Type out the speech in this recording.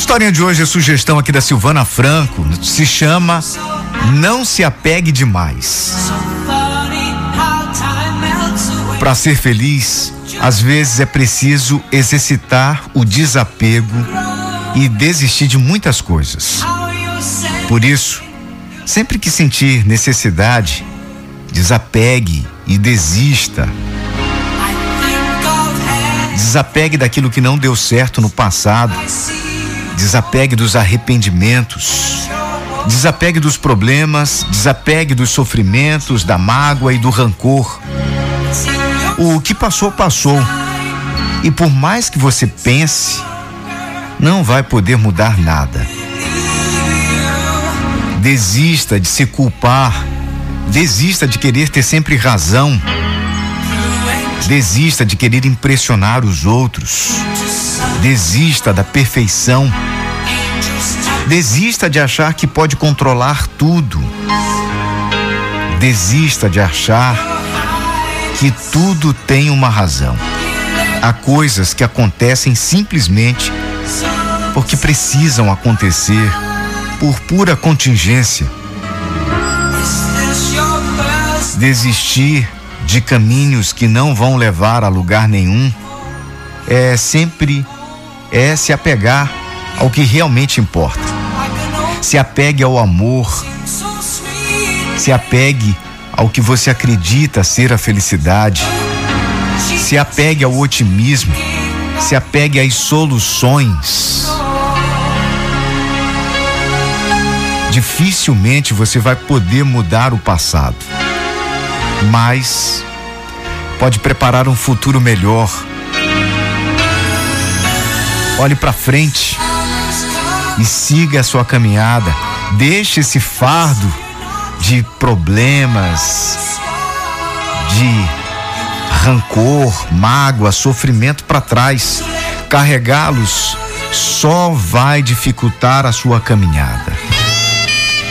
historinha de hoje é sugestão aqui da Silvana Franco, se chama Não se apegue demais. Para ser feliz, às vezes é preciso exercitar o desapego e desistir de muitas coisas. Por isso, sempre que sentir necessidade, desapegue e desista. Desapegue daquilo que não deu certo no passado. Desapegue dos arrependimentos. Desapegue dos problemas, desapegue dos sofrimentos, da mágoa e do rancor. O que passou, passou. E por mais que você pense, não vai poder mudar nada. Desista de se culpar. Desista de querer ter sempre razão. Desista de querer impressionar os outros. Desista da perfeição. Desista de achar que pode controlar tudo. Desista de achar que tudo tem uma razão. Há coisas que acontecem simplesmente porque precisam acontecer por pura contingência. Desistir de caminhos que não vão levar a lugar nenhum é sempre é se apegar ao que realmente importa. Se apegue ao amor. Se apegue ao que você acredita ser a felicidade. Se apegue ao otimismo. Se apegue às soluções. Dificilmente você vai poder mudar o passado, mas pode preparar um futuro melhor. Olhe para frente e siga a sua caminhada. Deixe esse fardo de problemas, de rancor, mágoa, sofrimento para trás. Carregá-los só vai dificultar a sua caminhada.